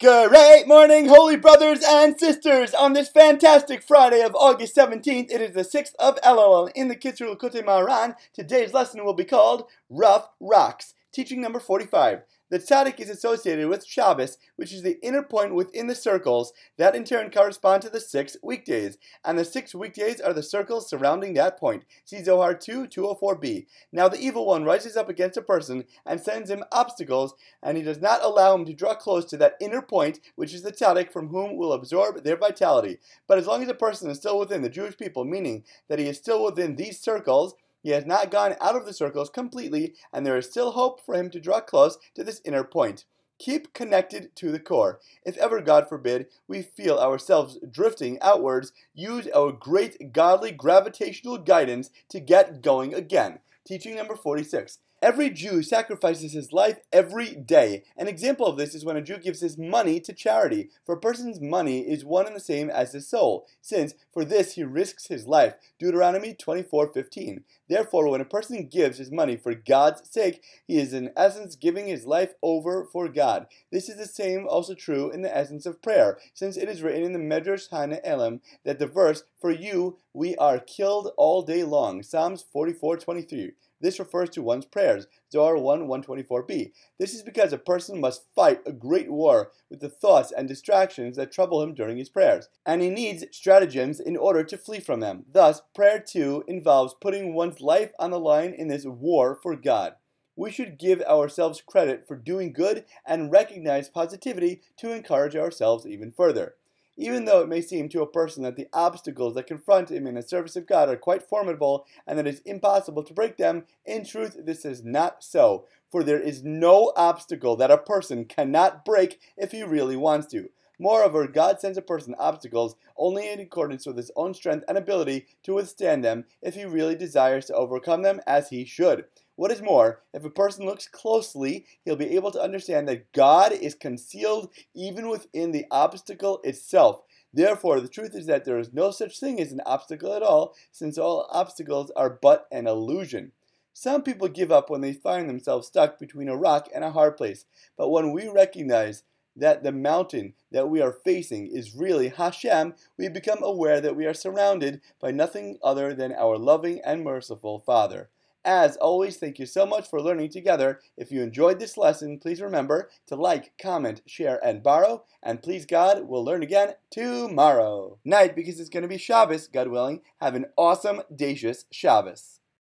Great morning, holy brothers and sisters! On this fantastic Friday of August 17th, it is the 6th of Elul in the Kitzur Likutei Moharan. Today's lesson will be called Rough Rocks, teaching number 45. The tzaddik is associated with Shabbos, which is the inner point within the circles that in turn correspond to the six weekdays, and the six weekdays are the circles surrounding that point. See Zohar 2, 204b. Now the evil one rises up against a person and sends him obstacles, and he does not allow him to draw close to that inner point, which is the tzaddik from whom will absorb their vitality. But as long as a person is still within the Jewish people, meaning that he is still within these circles, he has not gone out of the circles completely, and there is still hope for him to draw close to this inner point. Keep connected to the core. If ever, God forbid, we feel ourselves drifting outwards, use our great godly gravitational guidance to get going again. Teaching number 46. Every Jew sacrifices his life every day. An example of this is when a Jew gives his money to charity, for a person's money is one and the same as his soul, since for this he risks his life. Deuteronomy 24:15. Therefore, when a person gives his money for God's sake, he is in essence giving his life over for God. This is the same also true in the essence of prayer, since it is written in the Medrash HaNe'elam that the verse, "For you we are killed all day long," Psalms 44:23. This refers to one's prayers, Zohar 1 124b. This is because a person must fight a great war with the thoughts and distractions that trouble him during his prayers, and he needs stratagems in order to flee from them. Thus, prayer too involves putting one's life on the line in this war for God. We should give ourselves credit for doing good and recognize positivity to encourage ourselves even further. Even though it may seem to a person that the obstacles that confront him in the service of God are quite formidable and that it is impossible to break them, in truth, this is not so. For there is no obstacle that a person cannot break if he really wants to. Moreover, God sends a person obstacles only in accordance with his own strength and ability to withstand them if he really desires to overcome them as he should. What is more, if a person looks closely, he'll be able to understand that God is concealed even within the obstacle itself. Therefore, the truth is that there is no such thing as an obstacle at all, since all obstacles are but an illusion. Some people give up when they find themselves stuck between a rock and a hard place, but when we recognize that the mountain that we are facing is really Hashem, we become aware that we are surrounded by nothing other than our loving and merciful Father. As always, thank you so much for learning together. If you enjoyed this lesson, please remember to like, comment, share, and borrow. And please God, we'll learn again tomorrow night because it's going to be Shabbos, God willing. Have an awesome, dacious Shabbos.